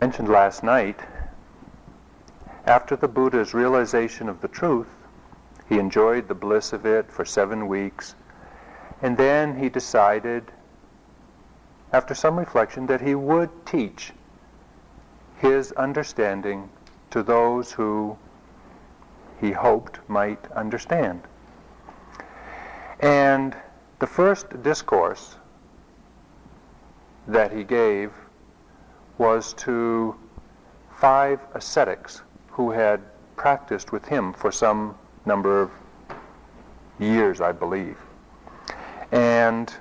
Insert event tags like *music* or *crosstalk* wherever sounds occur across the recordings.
mentioned last night, after the Buddha's realization of the truth, he enjoyed the bliss of it for seven weeks, and then he decided, after some reflection, that he would teach his understanding to those who he hoped might understand. And the first discourse that he gave was to five ascetics who had practiced with him for some number of years, I believe. And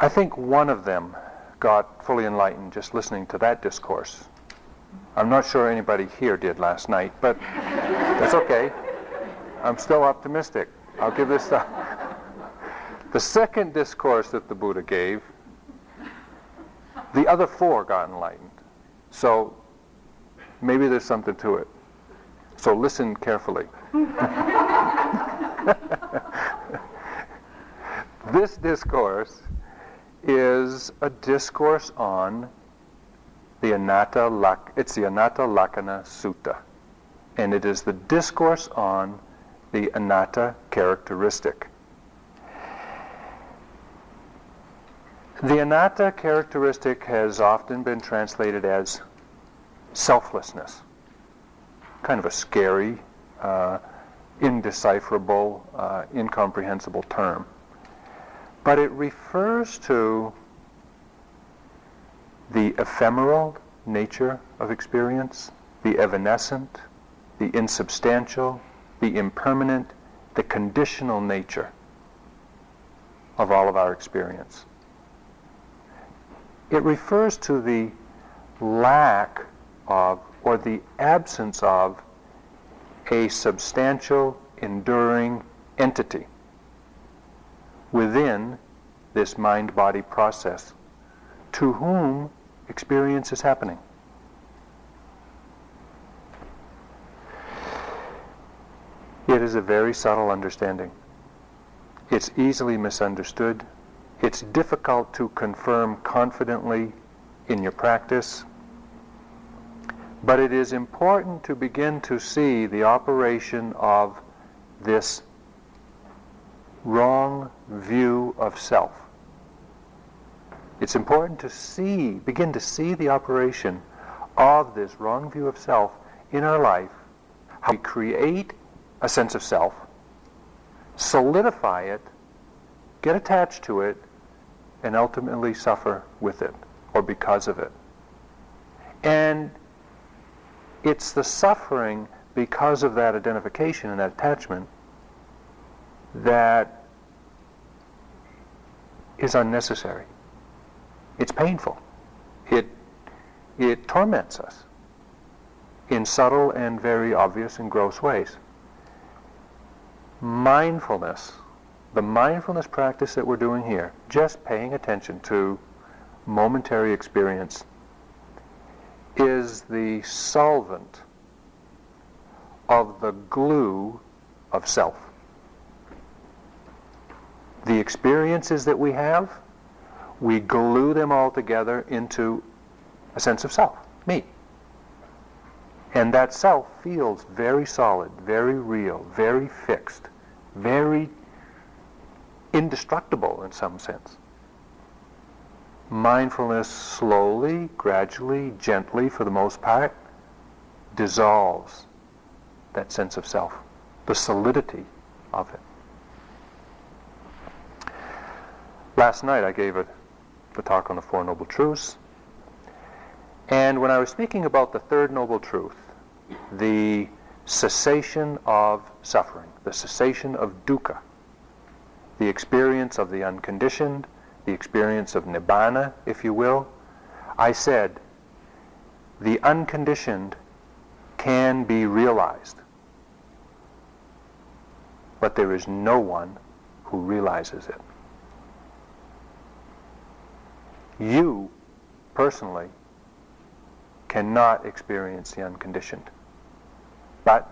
I think one of them got fully enlightened just listening to that discourse. I'm not sure anybody here did last night, but that's okay. I'm still optimistic. I'll give this the, *laughs* the second discourse that the Buddha gave. The other four got enlightened. So maybe there's something to it. So listen carefully. *laughs* this discourse is a discourse on the Anatta Lak- it's the Anatta Lakkhana Sutta. And it is the discourse on the anatta characteristic. The anatta characteristic has often been translated as selflessness, kind of a scary, uh, indecipherable, uh, incomprehensible term. But it refers to the ephemeral nature of experience, the evanescent, the insubstantial, the impermanent, the conditional nature of all of our experience. It refers to the lack of or the absence of a substantial, enduring entity within this mind body process to whom experience is happening. It is a very subtle understanding. It's easily misunderstood. It's difficult to confirm confidently in your practice. But it is important to begin to see the operation of this wrong view of self. It's important to see, begin to see the operation of this wrong view of self in our life, how we create a sense of self, solidify it, get attached to it, and ultimately suffer with it or because of it. And it's the suffering because of that identification and that attachment that is unnecessary. It's painful. It, it torments us in subtle and very obvious and gross ways. Mindfulness, the mindfulness practice that we're doing here, just paying attention to momentary experience, is the solvent of the glue of self. The experiences that we have, we glue them all together into a sense of self, me. And that self feels very solid, very real, very fixed, very indestructible in some sense. Mindfulness slowly, gradually, gently, for the most part, dissolves that sense of self, the solidity of it. Last night I gave a, a talk on the Four Noble Truths. And when I was speaking about the third noble truth, the cessation of suffering, the cessation of dukkha, the experience of the unconditioned, the experience of nibbana, if you will, I said the unconditioned can be realized, but there is no one who realizes it. You, personally, cannot experience the unconditioned. But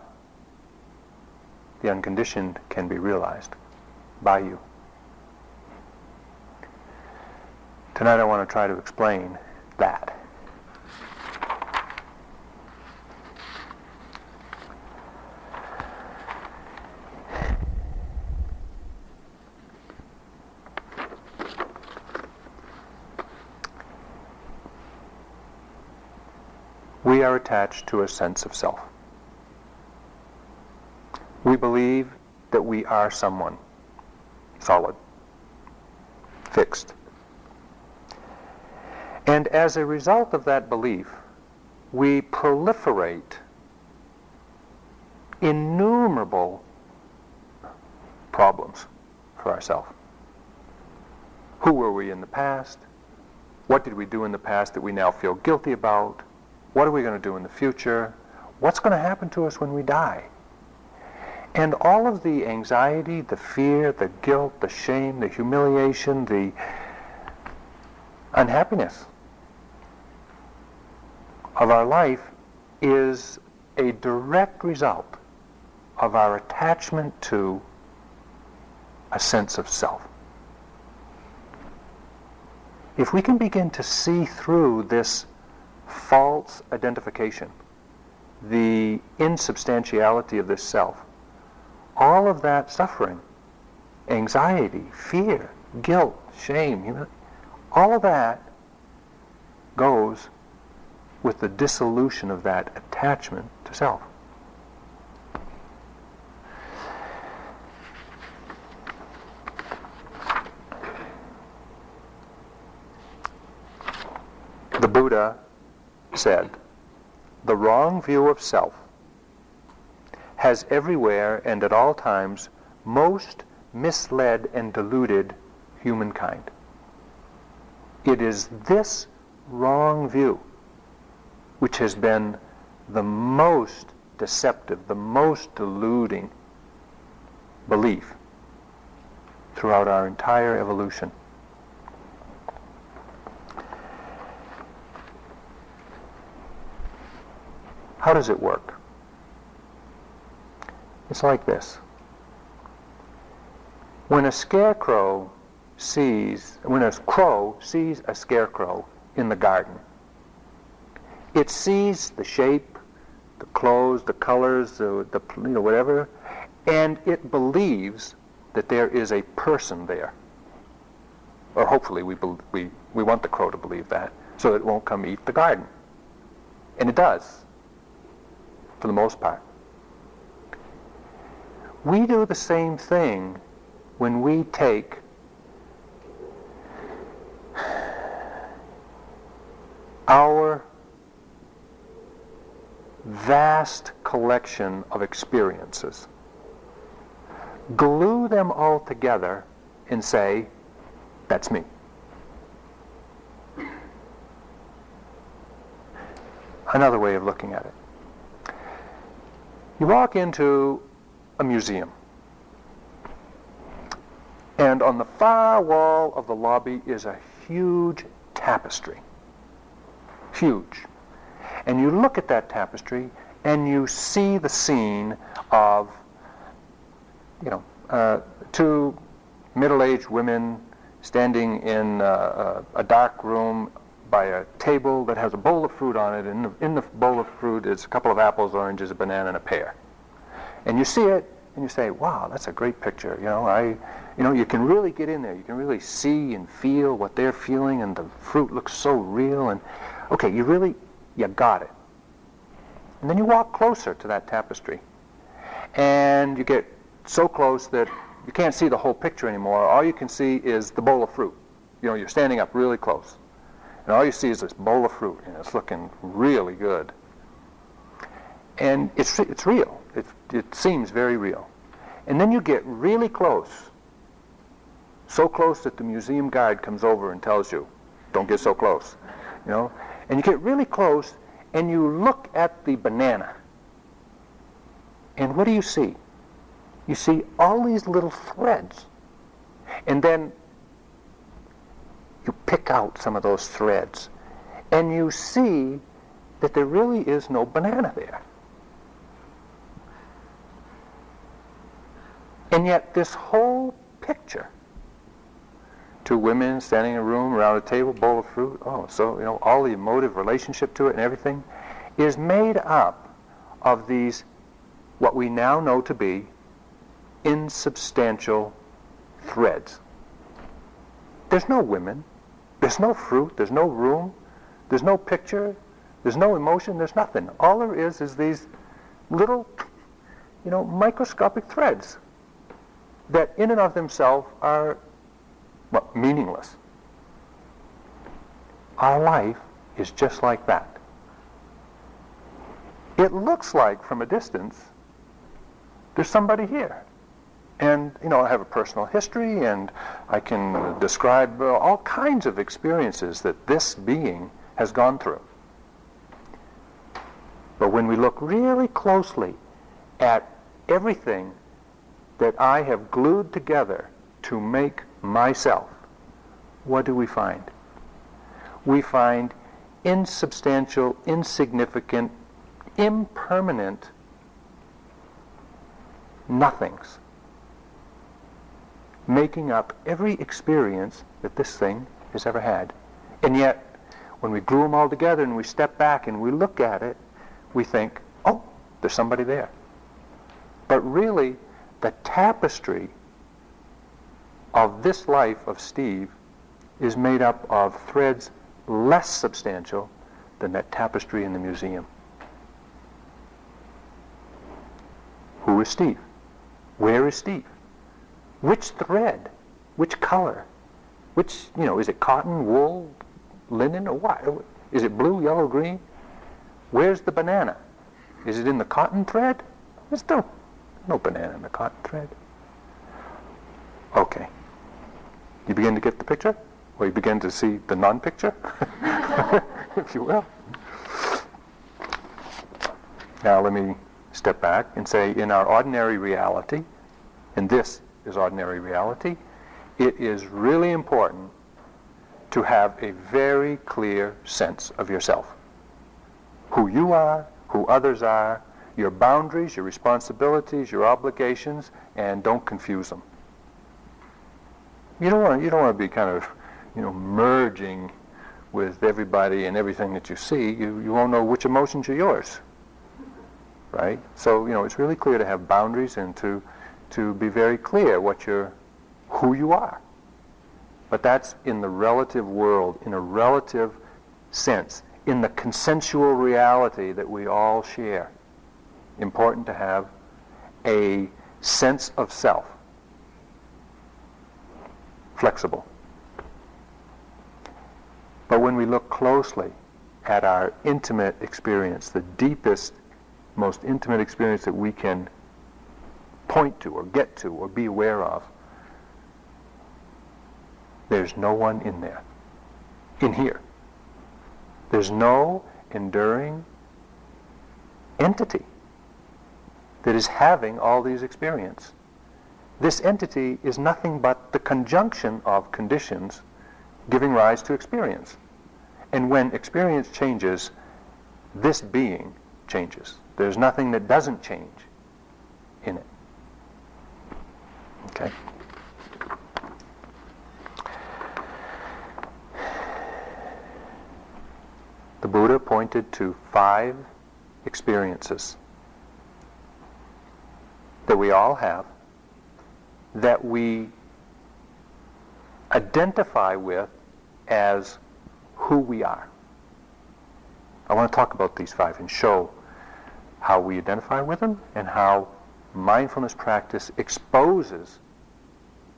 the unconditioned can be realized by you. Tonight I want to try to explain that. We are attached to a sense of self. We believe that we are someone solid, fixed. And as a result of that belief, we proliferate innumerable problems for ourselves. Who were we in the past? What did we do in the past that we now feel guilty about? What are we going to do in the future? What's going to happen to us when we die? And all of the anxiety, the fear, the guilt, the shame, the humiliation, the unhappiness of our life is a direct result of our attachment to a sense of self. If we can begin to see through this false identification, the insubstantiality of this self, all of that suffering, anxiety, fear, guilt, shame, you know, all of that goes with the dissolution of that attachment to self. The Buddha said, the wrong view of self has everywhere and at all times most misled and deluded humankind. It is this wrong view which has been the most deceptive, the most deluding belief throughout our entire evolution. How does it work? It's like this. When a scarecrow sees, when a crow sees a scarecrow in the garden, it sees the shape, the clothes, the colors, the, the you know, whatever, and it believes that there is a person there. Or hopefully we, we, we want the crow to believe that, so it won't come eat the garden. And it does, for the most part. We do the same thing when we take our vast collection of experiences, glue them all together and say, that's me. Another way of looking at it. You walk into a museum. And on the far wall of the lobby is a huge tapestry. Huge. And you look at that tapestry and you see the scene of, you know, uh, two middle-aged women standing in uh, a dark room by a table that has a bowl of fruit on it. And in the, in the bowl of fruit is a couple of apples, oranges, a banana, and a pear and you see it and you say, "Wow, that's a great picture." You know, I, you know, you can really get in there. You can really see and feel what they're feeling, and the fruit looks so real. And okay, you really, you got it. And then you walk closer to that tapestry, and you get so close that you can't see the whole picture anymore. All you can see is the bowl of fruit. You know, you're standing up really close, and all you see is this bowl of fruit, and it's looking really good. And it's it's real it, it seems very real. And then you get really close, so close that the museum guide comes over and tells you, don't get so close, you know. And you get really close, and you look at the banana, and what do you see? You see all these little threads, and then you pick out some of those threads, and you see that there really is no banana there. And yet this whole picture, two women standing in a room around a table, bowl of fruit, oh, so, you know, all the emotive relationship to it and everything, is made up of these, what we now know to be insubstantial threads. There's no women, there's no fruit, there's no room, there's no picture, There's no emotion, there's nothing. All there is is these little, you know, microscopic threads that in and of themselves are well, meaningless. Our life is just like that. It looks like from a distance there's somebody here. And, you know, I have a personal history and I can describe uh, all kinds of experiences that this being has gone through. But when we look really closely at everything that I have glued together to make myself, what do we find? We find insubstantial, insignificant, impermanent nothings making up every experience that this thing has ever had. And yet, when we glue them all together and we step back and we look at it, we think, oh, there's somebody there. But really, the tapestry of this life of Steve is made up of threads less substantial than that tapestry in the museum. Who is Steve? Where is Steve? Which thread? Which color? Which, you know, is it cotton, wool, linen, or what? Is it blue, yellow, green? Where's the banana? Is it in the cotton thread? There's no, no banana in the cotton thread. Okay. You begin to get the picture? Or you begin to see the non-picture? *laughs* if you will. Now let me step back and say in our ordinary reality, and this is ordinary reality, it is really important to have a very clear sense of yourself. Who you are, who others are, your boundaries, your responsibilities, your obligations, and don't confuse them. You don't want you don't want to be kind of, you know, merging with everybody and everything that you see. You you won't know which emotions are yours. Right? So, you know, it's really clear to have boundaries and to to be very clear what you're, who you are. But that's in the relative world, in a relative sense, in the consensual reality that we all share. Important to have a sense of self. Flexible. But when we look closely at our intimate experience, the deepest, most intimate experience that we can point to or get to or be aware of. There's no one in there. In here. There's no enduring entity that is having all these experiences. This entity is nothing but the conjunction of conditions giving rise to experience. And when experience changes, this being changes. There's nothing that doesn't change in it. Okay. The Buddha pointed to five experiences that we all have that we identify with as who we are. I want to talk about these five and show how we identify with them and how mindfulness practice exposes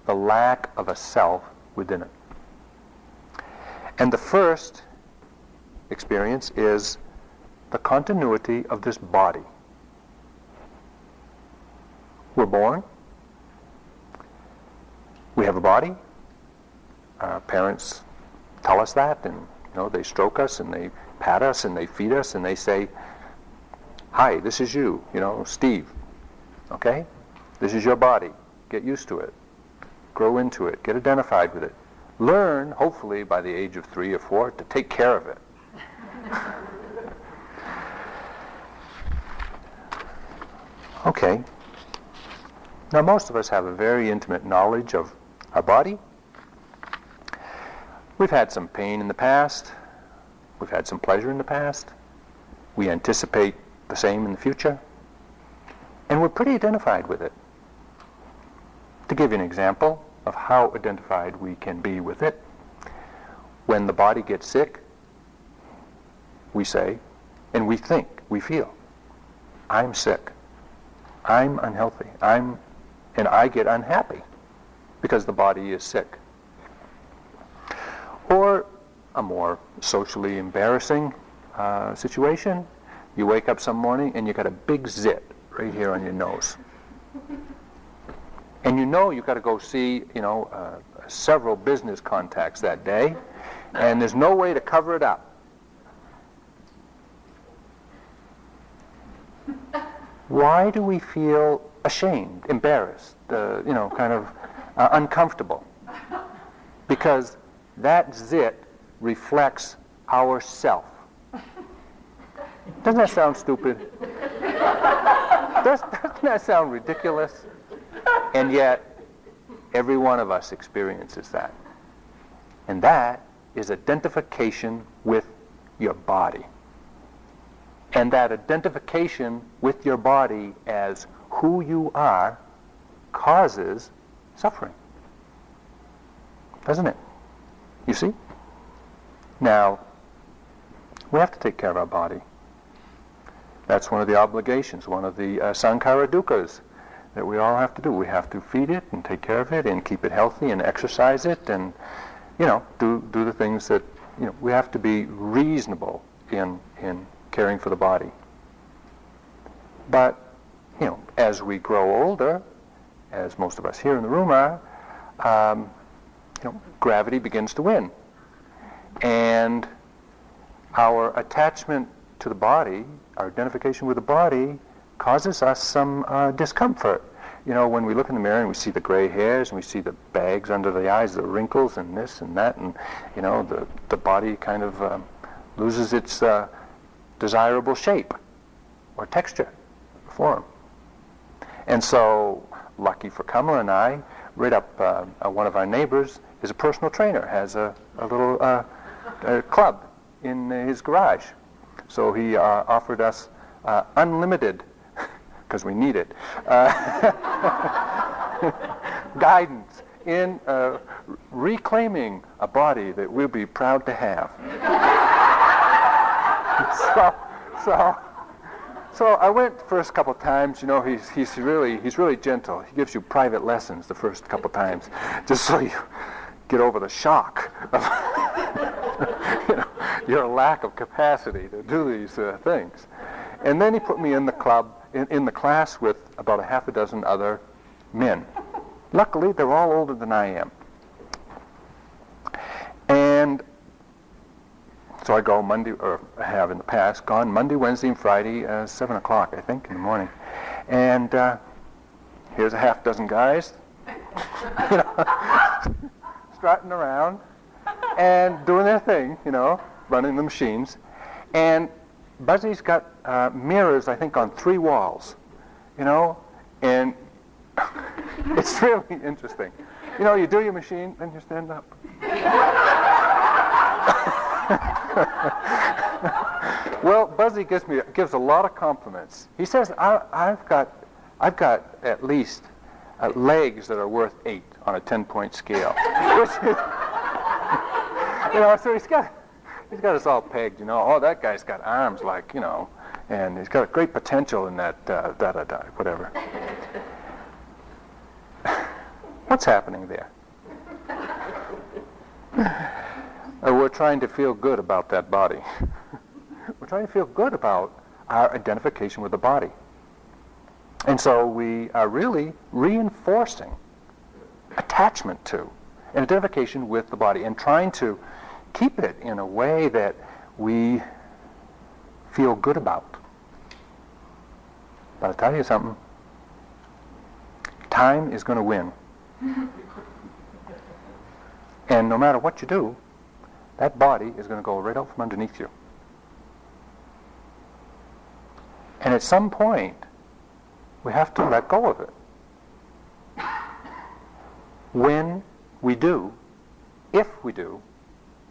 the lack of a self within it. And the first experience is the continuity of this body. We're born. We have a body. Our parents tell us that, and you know they stroke us and they pat us and they feed us and they say, "Hi, this is you. You know, Steve. Okay? This is your body. Get used to it. Grow into it. Get identified with it. Learn, hopefully by the age of three or four, to take care of it. *laughs* okay. Now, most of us have a very intimate knowledge of our body. We've had some pain in the past. We've had some pleasure in the past. We anticipate the same in the future. And we're pretty identified with it. To give you an example of how identified we can be with it, when the body gets sick, we say, And we think, we feel, I'm sick. I'm unhealthy. I'm, and I get unhappy because the body is sick. Or a more socially embarrassing uh, situation, you wake up some morning and you got a big zit right here on your nose. And you know you've got to go see, you know, uh, several business contacts that day, and there's no way to cover it up. Why do we feel ashamed, embarrassed, uh, you know, kind of uh, uncomfortable? Because that zit reflects our self. Doesn't that sound stupid? Does, doesn't that sound ridiculous? And yet, every one of us experiences that. And that is identification with your body. And that identification with your body as who you are causes suffering. Doesn't it? You see? Now, we have to take care of our body. That's one of the obligations, one of the uh, sankhara dukkha's that we all have to do. We have to feed it and take care of it and keep it healthy and exercise it and, you know, do, do the things that, you know, we have to be reasonable in, in caring for the body. But, you know, as we grow older, as most of us here in the room are, um, you know, gravity begins to win. And our attachment to the body, our identification with the body, causes us some uh, discomfort. You know, when we look in the mirror and we see the gray hairs and we see the bags under the eyes, the wrinkles and this and that, and, you know, the, the body kind of um, loses its uh, desirable shape or texture, form. And so, lucky for Kamala and I, right up uh, uh, one of our neighbors is a personal trainer, has a, a little uh, a club in his garage. So he uh, offered us uh, unlimited *laughs* because we need it, uh, *laughs* guidance in reclaiming a body that we'll be proud to have. *laughs* so, so, so I went first couple times. You know, he's he's really he's really gentle. He gives you private lessons the first couple times, just so you get over the shock of *laughs* you know, your lack of capacity to do these uh, things. And then he put me in the club in, in the class with about a half a dozen other men. Luckily, they're all older than I am. And so I go Monday, or have in the past gone Monday, Wednesday, and Friday, uh, 7 o'clock, I think, in the morning. And uh, here's a half dozen guys, *laughs* you know, *laughs* strutting around and doing their thing, you know, running the machines. And Buzzy's got uh, mirrors, I think, on three walls, you know, and *laughs* it's really interesting. You know, you do your machine, then you stand up. *laughs* well, Buzzy gives me gives a lot of compliments. He says I, have got I've got at least uh, legs that are worth eight on a ten-point scale. *laughs* *laughs* you know, so he's got he's got us all pegged, you know. Oh, that guy's got arms like, you know, and he's got a great potential in that uh, da da da, whatever. What's happening there? Uh, we're trying to feel good about that body. *laughs* we're trying to feel good about our identification with the body. And so we are really reinforcing attachment to and identification with the body and trying to keep it in a way that we feel good about. But I'll tell you something. Time is going to win. *laughs* and no matter what you do, that body is going to go right out from underneath you. And at some point, we have to let go of it. When we do, if we do,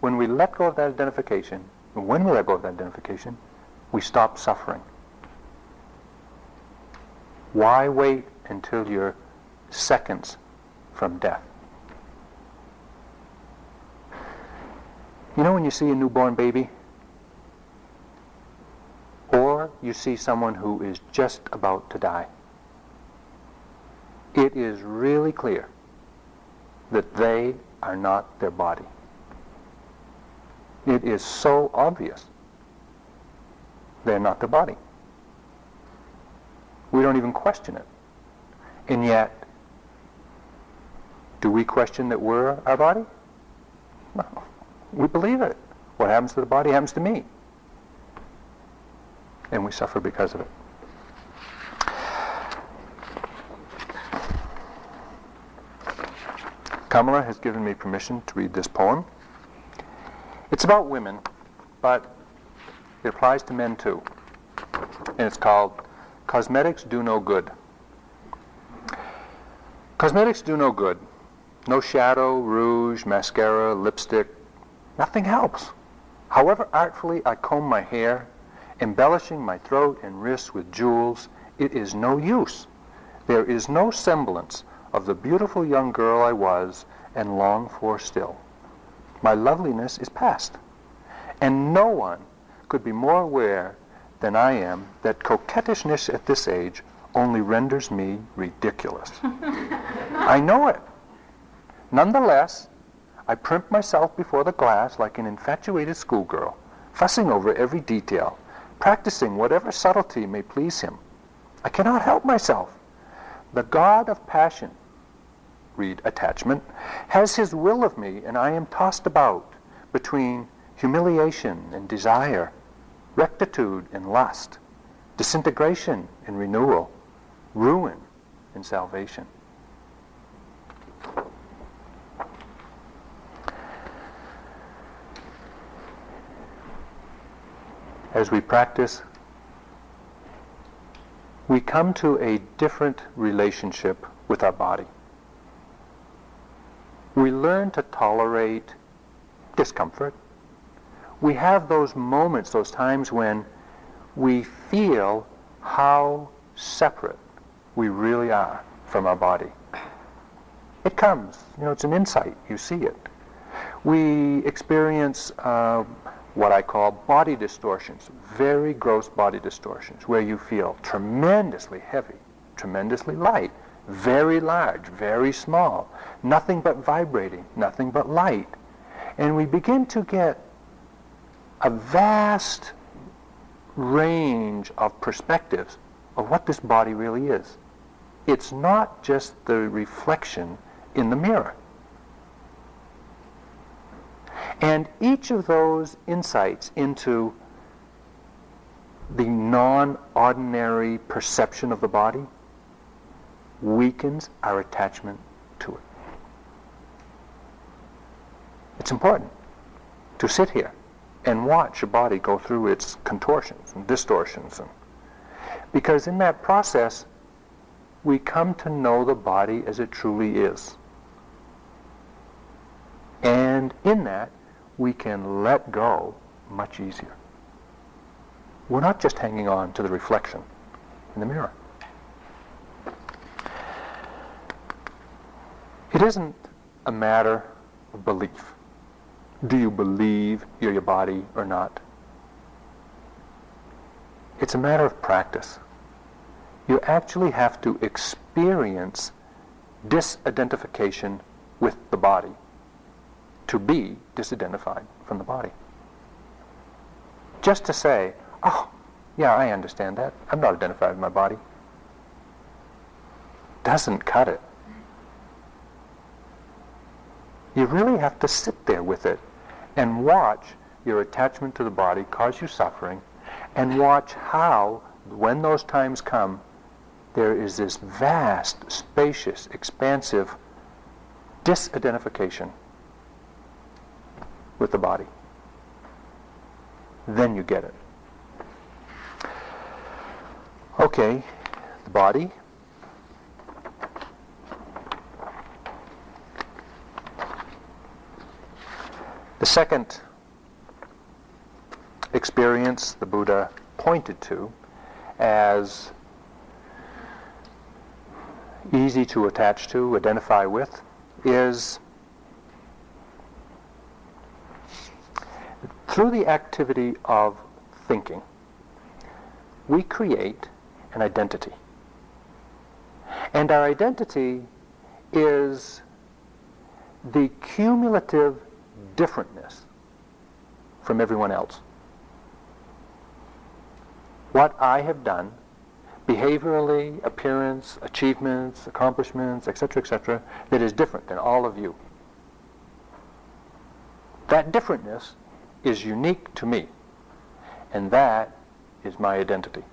when we let go of that identification, when we let go of that identification, we stop suffering. Why wait until you're seconds from death? You know when you see a newborn baby? Or you see someone who is just about to die, it is really clear that they are not their body. It is so obvious they're not their body. We don't even question it. And yet, do we question that we're our body? No. We believe it. What happens to the body happens to me. And we suffer because of it. Kamala has given me permission to read this poem. It's about women, but it applies to men too. And it's called Cosmetics Do No Good. Cosmetics do no good. No shadow, rouge, mascara, lipstick. Nothing helps. However artfully I comb my hair, embellishing my throat and wrists with jewels, it is no use. There is no semblance of the beautiful young girl I was and long for still. My loveliness is past, and no one could be more aware than I am that coquettishness at this age only renders me ridiculous. *laughs* I know it. Nonetheless, I primp myself before the glass like an infatuated schoolgirl, fussing over every detail, practicing whatever subtlety may please him. I cannot help myself. The God of passion read attachment, has his will of me, and I am tossed about between humiliation and desire, rectitude and lust, disintegration and renewal, ruin and salvation. As we practice, we come to a different relationship with our body we learn to tolerate discomfort. We have those moments, those times when we feel how separate we really are from our body. It comes, you know, it's an insight, you see it. We experience uh, what I call body distortions, very gross body distortions, where you feel tremendously heavy, tremendously light, very large, very small, nothing but vibrating, nothing but light. And we begin to get a vast range of perspectives of what this body really is. It's not just the reflection in the mirror. And each of those insights into the non-ordinary perception of the body weakens our attachment to it. It's important to sit here and watch your body go through its contortions and distortions. And, because in that process, we come to know the body as it truly is. And in that, we can let go much easier. We're not just hanging on to the reflection in the mirror. It isn't a matter of belief. Do you believe you're your body or not? It's a matter of practice. You actually have to experience disidentification with the body to be disidentified from the body. Just to say, oh, yeah, I understand that. I'm not identified with my body. Doesn't cut it. You really have to sit there with it and watch your attachment to the body cause you suffering and watch how, when those times come, there is this vast, spacious, expansive disidentification with the body. Then you get it. Okay, the body, The second experience the Buddha pointed to as easy to attach to, identify with, is through the activity of thinking, we create an identity. And our identity is the cumulative differentness from everyone else. What I have done, behaviorally, appearance, achievements, accomplishments, etc., etc., that is different than all of you. That differentness is unique to me, and that is my identity.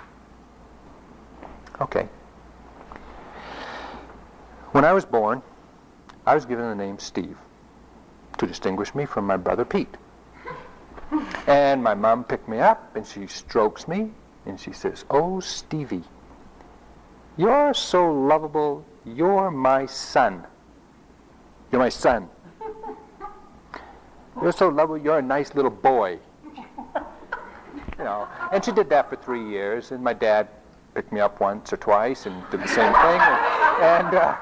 Okay. When I was born, I was given the name Steve to distinguish me from my brother Pete. And my mom picked me up and she strokes me and she says, Oh, Stevie, you're so lovable. You're my son. You're my son. You're so lovely. You're a nice little boy. You know, and she did that for three years. And my dad picked me up once or twice and did the same thing. And, and, uh,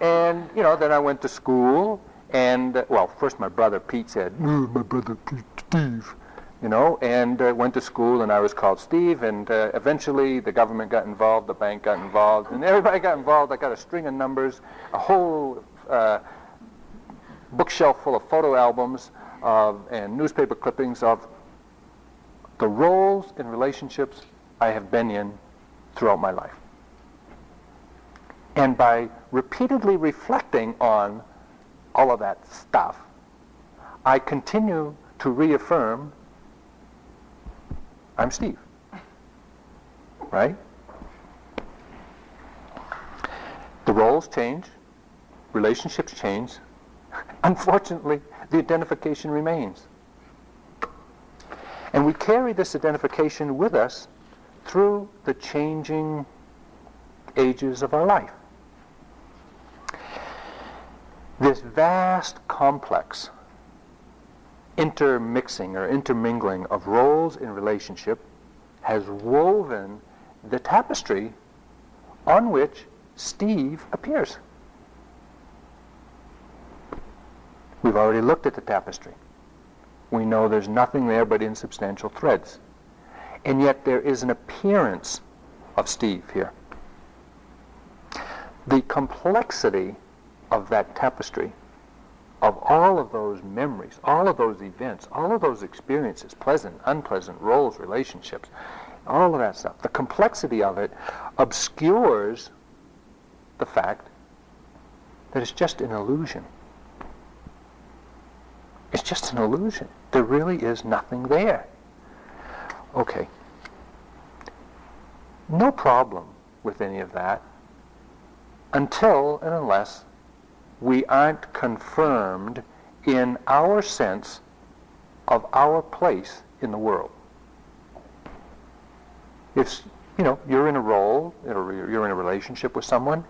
and you know, then I went to school. And uh, well, first my brother Pete said, "My brother Pete, Steve." you know, and uh, went to school, and I was called Steve, and uh, eventually the government got involved, the bank got involved, and everybody got involved. I got a string of numbers, a whole uh, bookshelf full of photo albums of, and newspaper clippings of the roles and relationships I have been in throughout my life. And by repeatedly reflecting on all of that stuff, I continue to reaffirm I'm Steve. Right? The roles change, relationships change. Unfortunately, the identification remains. And we carry this identification with us through the changing ages of our life. This vast complex intermixing or intermingling of roles in relationship has woven the tapestry on which Steve appears. We've already looked at the tapestry. We know there's nothing there but insubstantial threads. And yet there is an appearance of Steve here. The complexity of that tapestry of all of those memories, all of those events, all of those experiences, pleasant, unpleasant, roles, relationships, all of that stuff, the complexity of it obscures the fact that it's just an illusion. It's just an illusion. There really is nothing there. Okay. No problem with any of that until and unless we aren't confirmed in our sense of our place in the world. If, you know, you're in a role, or you're in a relationship with someone,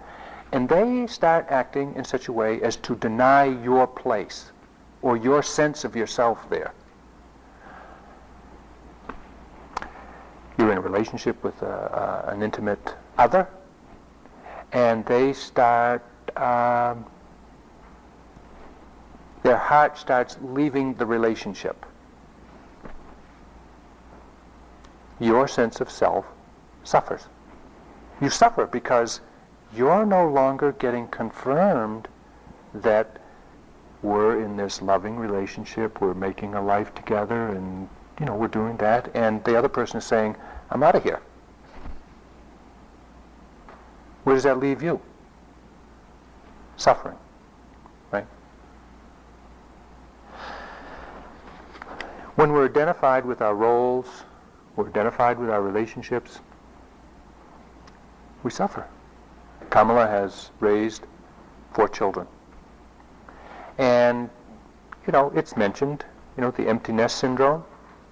and they start acting in such a way as to deny your place or your sense of yourself there. You're in a relationship with an intimate other, and they start um, their heart starts leaving the relationship. Your sense of self suffers. You suffer because you're no longer getting confirmed that we're in this loving relationship, we're making a life together, and you know we're doing that, and the other person is saying, "I'm out of here." Where does that leave you? Suffering. Right? When we're identified with our roles, we're identified with our relationships, we suffer. Kamala has raised four children. And, you know, it's mentioned, you know, the empty nest syndrome.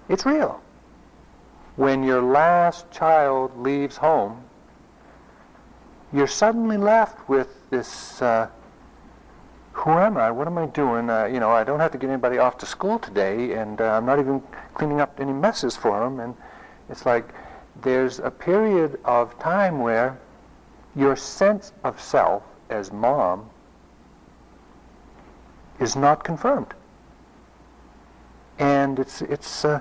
It's real. When your last child leaves home, you're suddenly left with this uh, who am I? What am I doing? Uh, you know, I don't have to get anybody off to school today, and uh, I'm not even cleaning up any messes for them. And it's like there's a period of time where your sense of self as mom is not confirmed, and it's it's uh,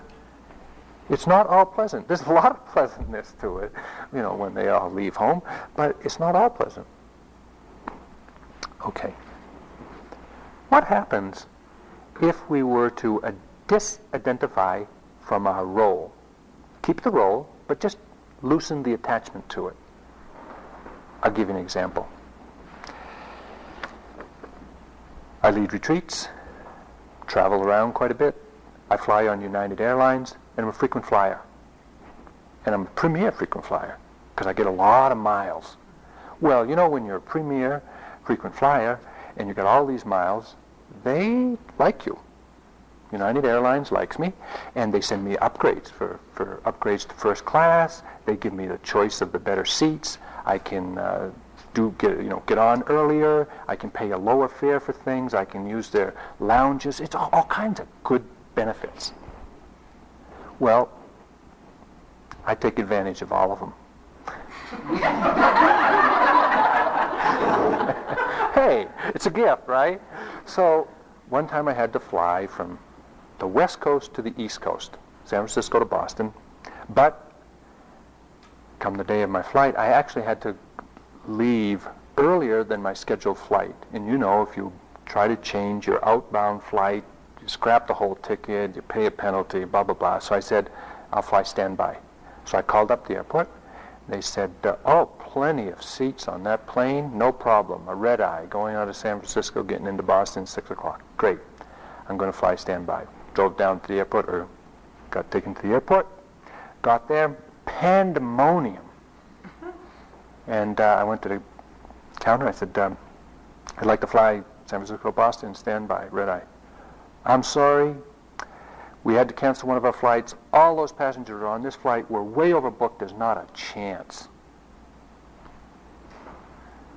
It's not all pleasant. There's a *laughs* lot of pleasantness to it, you know, when they all leave home, but it's not all pleasant. Okay. What happens if we were to uh, disidentify from our role? Keep the role, but just loosen the attachment to it. I'll give you an example. I lead retreats, travel around quite a bit. I fly on United Airlines, and I'm a frequent flyer. And I'm a premier frequent flyer because I get a lot of miles. Well, you know, when you're a premier frequent flyer and you got all these miles, they like you. United Airlines likes me, and they send me upgrades for, for upgrades to first class. They give me the choice of the better seats. I can uh, do get you know get on earlier. I can pay a lower fare for things. I can use their lounges. It's all, all kinds of good benefits. Well, I take advantage of all of them. *laughs* hey, it's a gift, right? So one time I had to fly from the west coast to the east coast, San Francisco to Boston, but come the day of my flight, I actually had to leave earlier than my scheduled flight. And you know, if you try to change your outbound flight, you scrap the whole ticket, you pay a penalty, blah, blah, blah. So I said, I'll fly standby. So I called up the airport. They said, oh, plenty of seats on that plane, no problem. A red eye going out of San Francisco, getting into Boston, 6 o'clock. Great. I'm going to fly standby. Drove down to the airport, or got taken to the airport. Got there, pandemonium. And uh, I went to the counter. I said, um, I'd like to fly San Francisco, Boston, standby, red eye. I'm sorry, we had to cancel one of our flights. All those passengers on this flight were way overbooked. There's not a chance.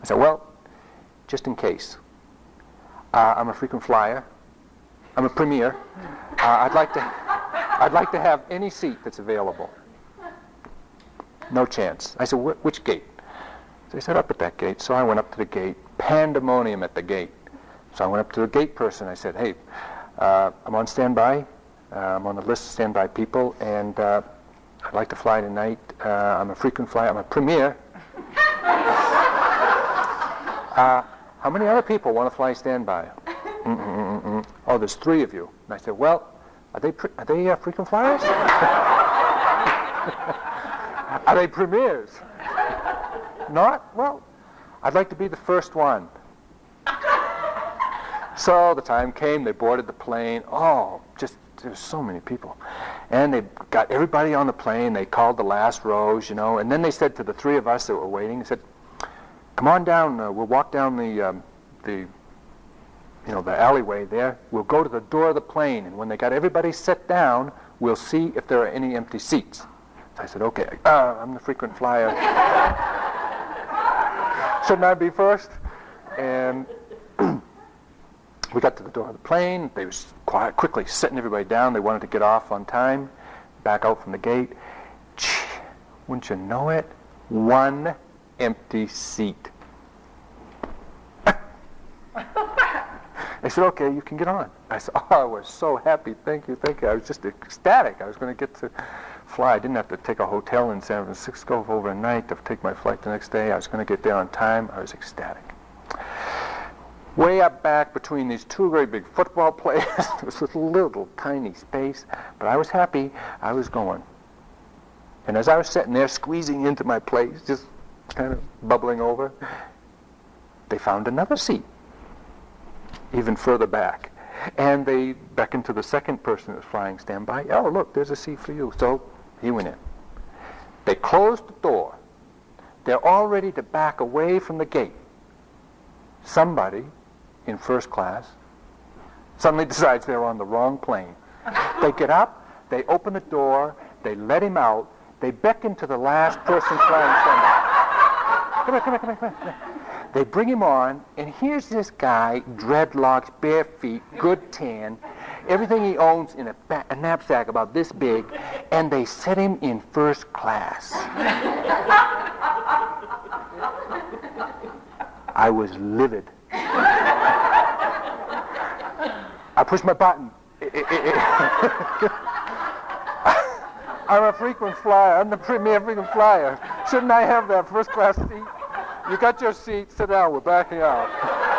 I said, well, just in case. Uh, I'm a frequent flyer. I'm a premier. Uh, I'd like to, I'd like to have any seat that's available. No chance. I said, which gate? They said, up at that gate. So I went up to the gate. Pandemonium at the gate. So I went up to the gate person. I said, hey, uh, I'm on standby. Uh, I'm on the list of standby people, and uh, I'd like to fly tonight. Uh, I'm a frequent flyer. I'm a premier. *laughs* Uh, how many other people want to fly standby? Mm-mm-mm-mm. Oh, there's three of you. And I said, well, are they pre- are they uh, frequent flyers? *laughs* are they premiers? Not? Well, I'd like to be the first one. So the time came, they boarded the plane. Oh, just there's so many people. And they got everybody on the plane. They called the last rows, you know. And then they said to the three of us that were waiting, they said, "Come on down. Uh, we'll walk down the um, the you know the alleyway there. We'll go to the door of the plane, and when they got everybody set down, we'll see if there are any empty seats." So I said, "Okay, uh, I'm the frequent flyer. Shouldn't I be first? And *clears throat* we got to the door of the plane. They was quickly setting everybody down. They wanted to get off on time, back out from the gate. Wouldn't you know it? One empty seat. *laughs* I said, okay, you can get on. I said, *laughs* oh, I was so happy. Thank you, thank you. I was just ecstatic. I was going to get to fly. I didn't have to take a hotel in San Francisco overnight to take my flight the next day. I was going to get there on time. I was ecstatic way up back between these two very big football *laughs* players. it was a little tiny space, but I was happy. I was going. And as I was sitting there squeezing into my place, just kind of bubbling over, they found another seat, even further back. And they beckoned to the second person that was flying standby. Oh, look, there's a seat for you. So he went in. They closed the door. They're all ready to back away from the gate. Somebody in first class suddenly *laughs* decides they're on the wrong plane. They get up, they open the door, they let him out, they beckon to the last person flying somewhere. Come come here, come here, come here. They bring him on, and here's this guy, dreadlocks, bare feet, good tan, everything he owns in a, ba- a knapsack about this big, and they set him in first class. I was livid. I pushed my button. I'm *laughs* I'm a frequent flyer. I'm the premier frequent flyer. Shouldn't I have that first class seat? You got your seat. Sit down. We're backing out.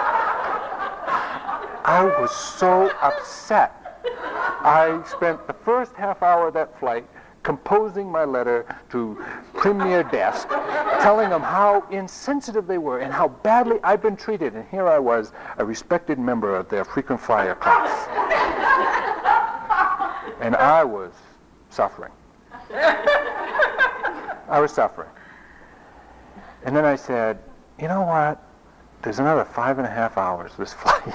I was so upset. I spent the first half hour of that flight composing my letter to Premier Desk, telling them how insensitive they were and how badly I'd been treated. And here I was, a respected member of their frequent flyer class. and I was suffering. I was suffering. And then I said, you know what? There's another five and a half hours this *laughs* flight.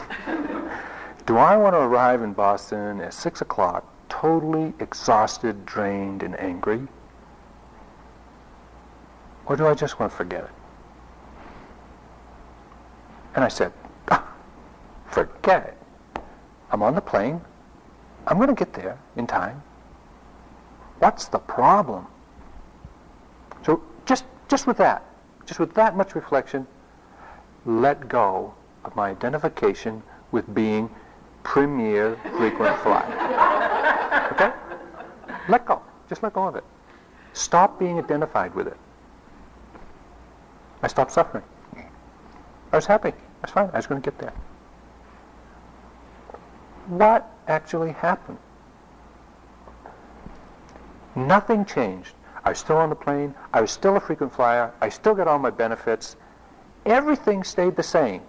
Do I want to arrive in Boston at 6 o'clock totally exhausted, drained, and angry? Or do I just want to forget it? And I said, ah, forget it. I'm on the plane. I'm going to get there in time. What's the problem? So just, just with that, just with that much reflection, let go of my identification with being premier frequent flyer. *laughs* Okay? Let go. Just let go of it. Stop being identified with it. I stopped suffering. I was happy. That's fine. I was going to get there. What actually happened? Nothing changed. I was still on the plane. I was still a frequent flyer. I still got all my benefits. Everything stayed the same.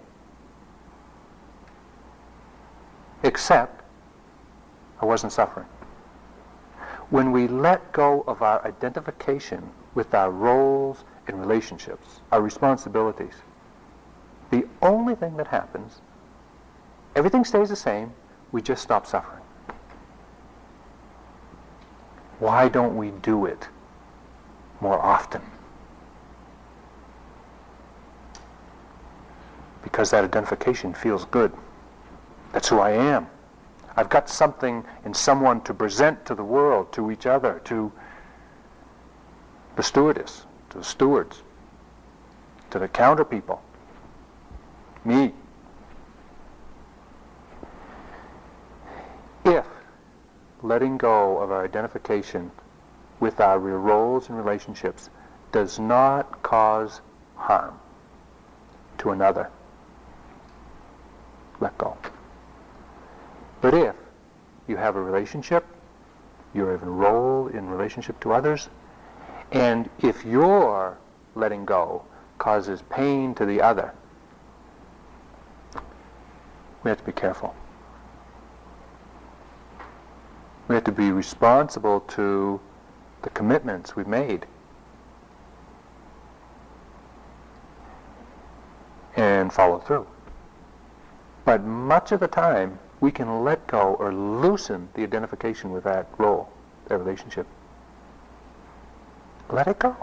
Except I wasn't suffering. When we let go of our identification with our roles and relationships, our responsibilities, the only thing that happens, everything stays the same, we just stop suffering. Why don't we do it more often? Because that identification feels good. That's who I am. I've got something in someone to present to the world, to each other, to the stewardess, to the stewards, to the counter people, me. If letting go of our identification with our roles and relationships does not cause harm to another, let go. But if you have a relationship, you have a role in relationship to others, and if your letting go causes pain to the other, we have to be careful. We have to be responsible to the commitments we've made. And follow through. But much of the time, we can let go or loosen the identification with that role, that relationship. Let it go.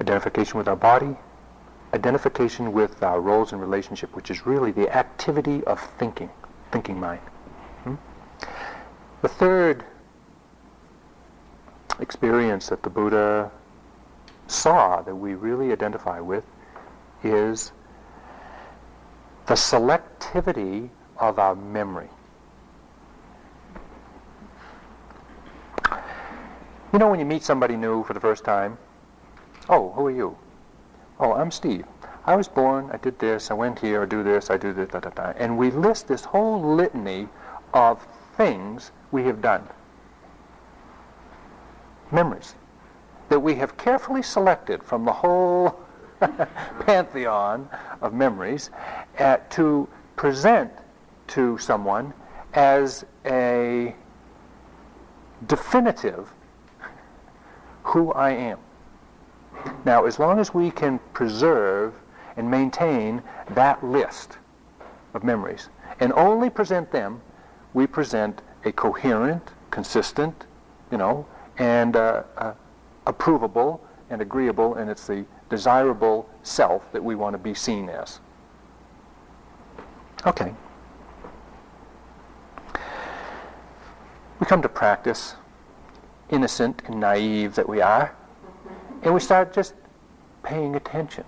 Identification with our body, identification with our roles in relationship, which is really the activity of thinking, thinking mind. The third experience that the Buddha saw that we really identify with is the selectivity of our memory. You know when you meet somebody new for the first time? Oh, who are you? Oh, I'm Steve. I was born, I did this, I went here, I do this, I do this, da da da. And we list this whole litany of things we have done. Memories that we have carefully selected from the whole *laughs* pantheon of memories uh, to present to someone as a definitive who I am. Now, as long as we can preserve and maintain that list of memories and only present them, we present a coherent, consistent, you know, and uh, uh, approvable and agreeable, and it's the desirable self that we want to be seen as. Okay. We come to practice, innocent and naive that we are, and we start just paying attention,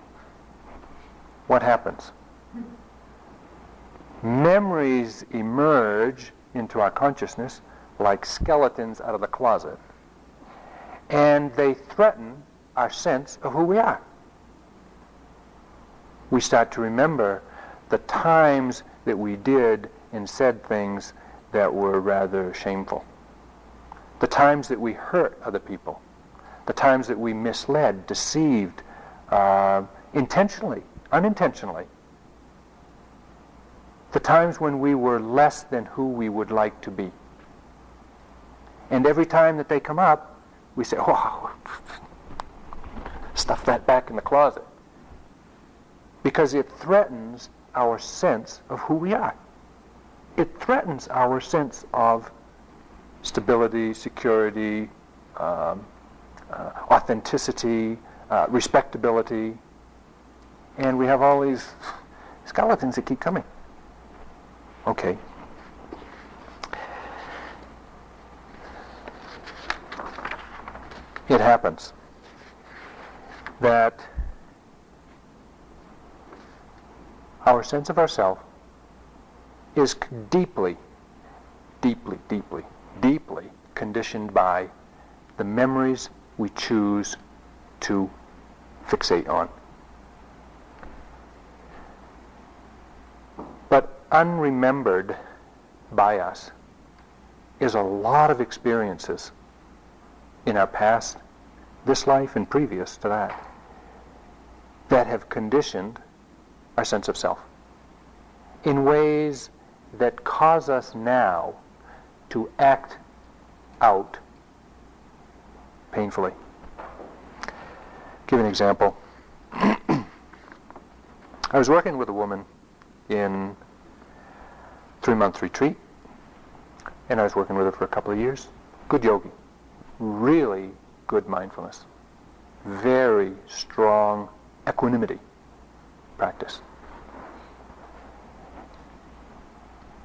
what happens? Memories emerge into our consciousness like skeletons out of the closet, and they threaten our sense of who we are. We start to remember the times that we did and said things that were rather shameful, the times that we hurt other people, the times that we misled, deceived, uh, intentionally, unintentionally, the times when we were less than who we would like to be. And every time that they come up, we say, *laughs* oh, stuff that back in the closet. Because it threatens our sense of who we are. It threatens our sense of stability, security, um, uh, authenticity, uh, respectability. And we have all these *laughs* skeletons that keep coming. Okay. It happens that our sense of ourself is deeply, deeply, deeply, deeply conditioned by the memories we choose to fixate on. But unremembered by us is a lot of experiences in our past, this life and previous to that, that have conditioned our sense of self in ways that cause us now to act out painfully. Give an example. *clears throat* I was working with a woman in three-month retreat, and I was working with her for a couple of years. Good yogi, really good mindfulness, very strong equanimity practice.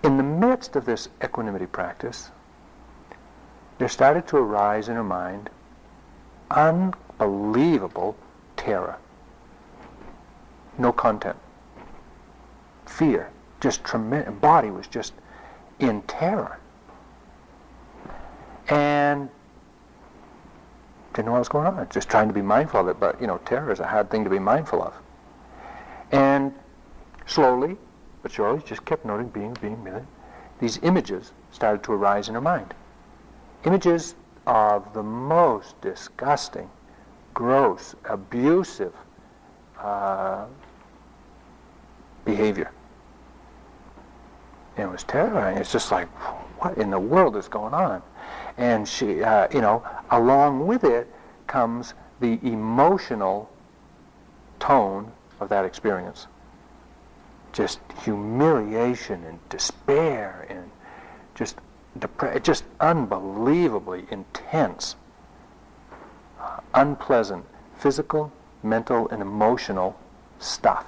In the midst of this equanimity practice, there started to arise in her mind unbelievable terror. No content. Fear. Just tremendous. Body was just in terror. And didn't know what was going on. Just trying to be mindful of it. But, you know, terror is a hard thing to be mindful of. And slowly, but surely, just kept noting, being, being, being. These images started to arise in her mind. Images of the most disgusting, gross, abusive uh, behavior. It was terrifying. It's just like, what in the world is going on? And she, uh, you know, along with it comes the emotional tone of that experience. Just humiliation and despair and just depre- just unbelievably intense, uh, unpleasant physical, mental, and emotional stuff.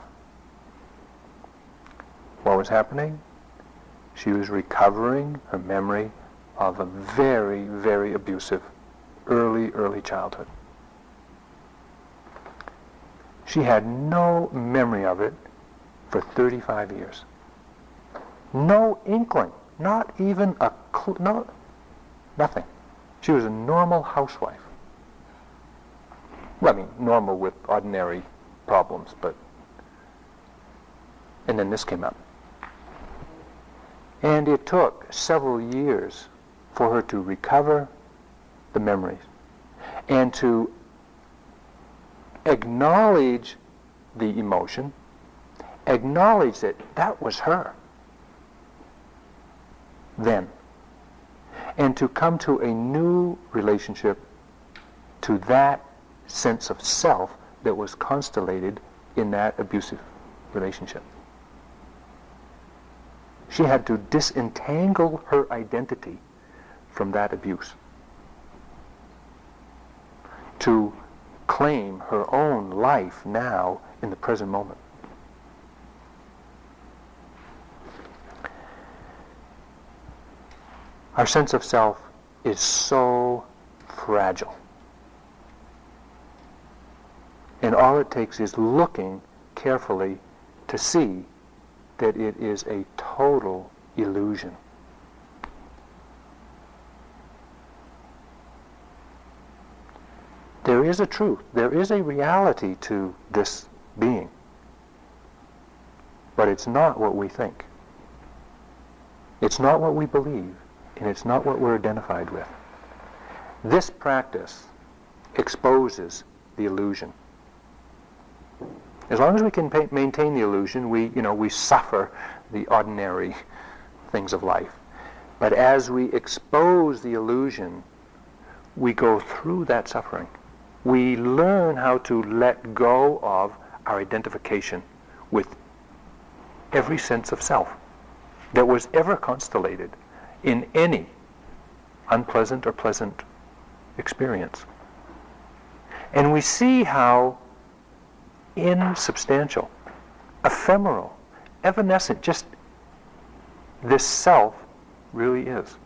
What was happening? She was recovering her memory of a very, very abusive early, early childhood. She had no memory of it for 35 years. No inkling, not even a clue, no, nothing. She was a normal housewife. Well, I mean, normal with ordinary problems, but. And then this came up. And it took several years for her to recover the memories and to acknowledge the emotion, acknowledge that that was her then, and to come to a new relationship to that sense of self that was constellated in that abusive relationship. She had to disentangle her identity from that abuse to claim her own life now in the present moment. Our sense of self is so fragile. And all it takes is looking carefully to see that it is a total illusion. There is a truth, there is a reality to this being, but it's not what we think. It's not what we believe, and it's not what we're identified with. This practice exposes the illusion. As long as we can pa- maintain the illusion, we, you know, we suffer the ordinary things of life. But as we expose the illusion, we go through that suffering. We learn how to let go of our identification with every sense of self that was ever constellated in any unpleasant or pleasant experience. And we see how insubstantial, ephemeral, evanescent, just this self really is.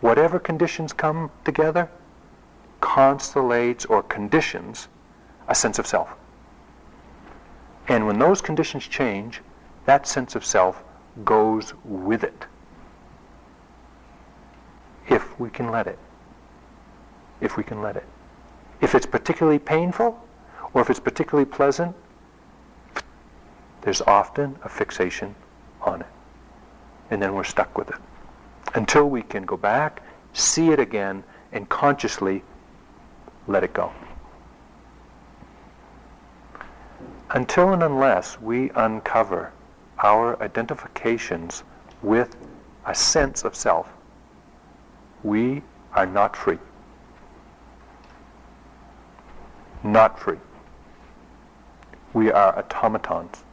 Whatever conditions come together constellates or conditions a sense of self. And when those conditions change, that sense of self goes with it. If we can let it. If we can let it. If it's particularly painful, or if it's particularly pleasant, there's often a fixation on it. And then we're stuck with it. Until we can go back, see it again, and consciously let it go. Until and unless we uncover our identifications with a sense of self, we are not free. Not free. We are automatons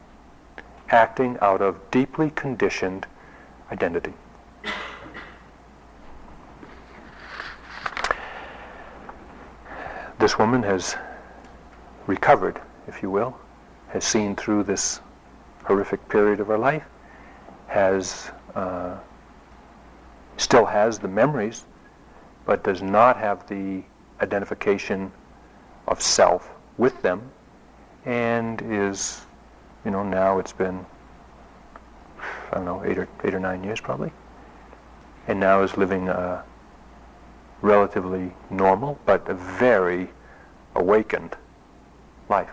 acting out of deeply conditioned identity. This woman has recovered, if you will, has seen through this horrific period of her life, has uh, still has the memories, but does not have the identification of self with them, and is, you know, now it's been, I don't know, eight or eight or nine years probably, and now is living a relatively normal but a very awakened life.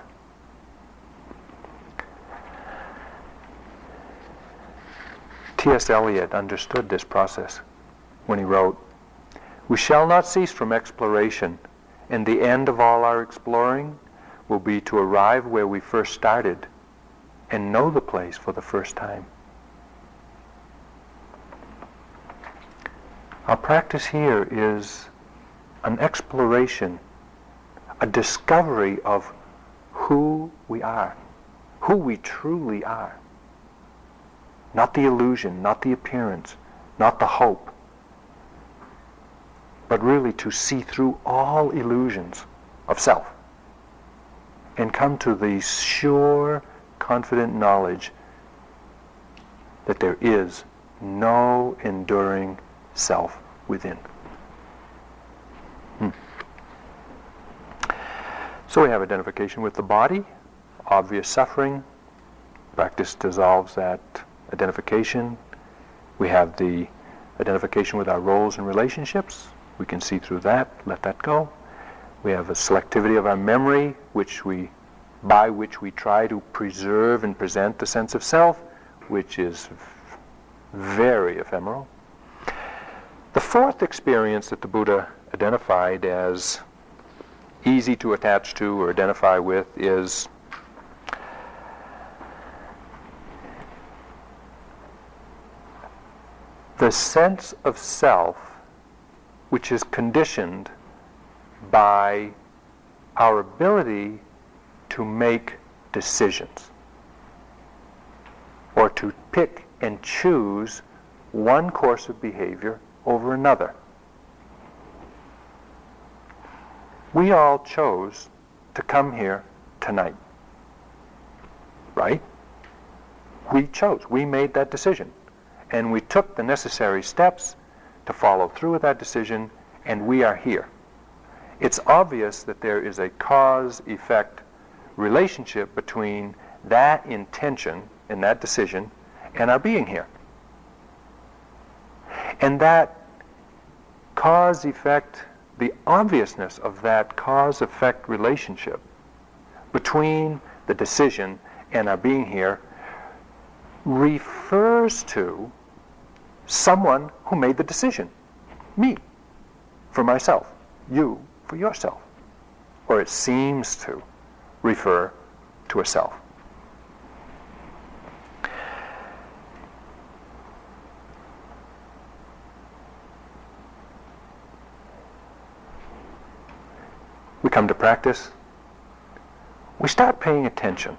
T.S. Eliot understood this process when he wrote, We shall not cease from exploration, and the end of all our exploring will be to arrive where we first started and know the place for the first time. Our practice here is an exploration, a discovery of who we are, who we truly are. Not the illusion, not the appearance, not the hope, but really to see through all illusions of self and come to the sure, confident knowledge that there is no enduring self within. Hmm. So we have identification with the body, obvious suffering. Practice dissolves that identification. We have the identification with our roles and relationships. We can see through that, let that go. We have a selectivity of our memory, which we, by which we try to preserve and present the sense of self, which is very ephemeral. The fourth experience that the Buddha identified as easy to attach to or identify with is the sense of self which is conditioned by our ability to make decisions or to pick and choose one course of behavior over another. We all chose to come here tonight. Right? We chose. We made that decision. And we took the necessary steps to follow through with that decision, and we are here. It's obvious that there is a cause-effect relationship between that intention and that decision and our being here. And that cause-effect, the obviousness of that cause-effect relationship between the decision and our being here refers to someone who made the decision. Me, for myself. You, for yourself. Or it seems to refer to a self. We come to practice. We start paying attention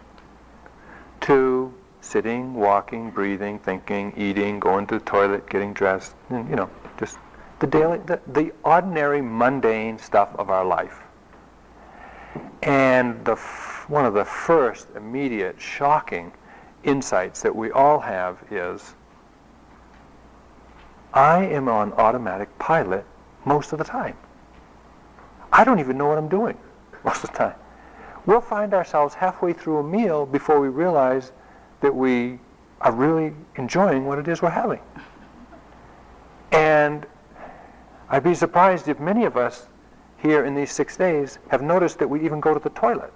to sitting, walking, breathing, thinking, eating, going to the toilet, getting dressed, and, you know, just the daily, the, the ordinary, mundane stuff of our life. And the f- one of the first immediate shocking insights that we all have is I am on automatic pilot most of the time. I don't even know what I'm doing *laughs* most of the time. We'll find ourselves halfway through a meal before we realize that we are really enjoying what it is we're having. And I'd be surprised if many of us here in these six days have noticed that we even go to the toilet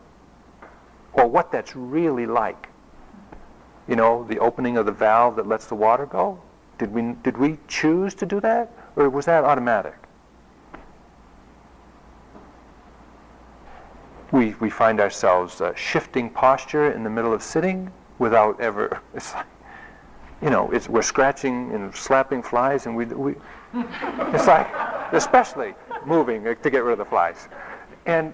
or what that's really like. You know, the opening of the valve that lets the water go. Did we, did we choose to do that or was that automatic? We, we find ourselves uh, shifting posture in the middle of sitting without ever, *laughs* it's like, you know, it's, we're scratching and slapping flies and we, we it's like, especially moving to get rid of the flies. And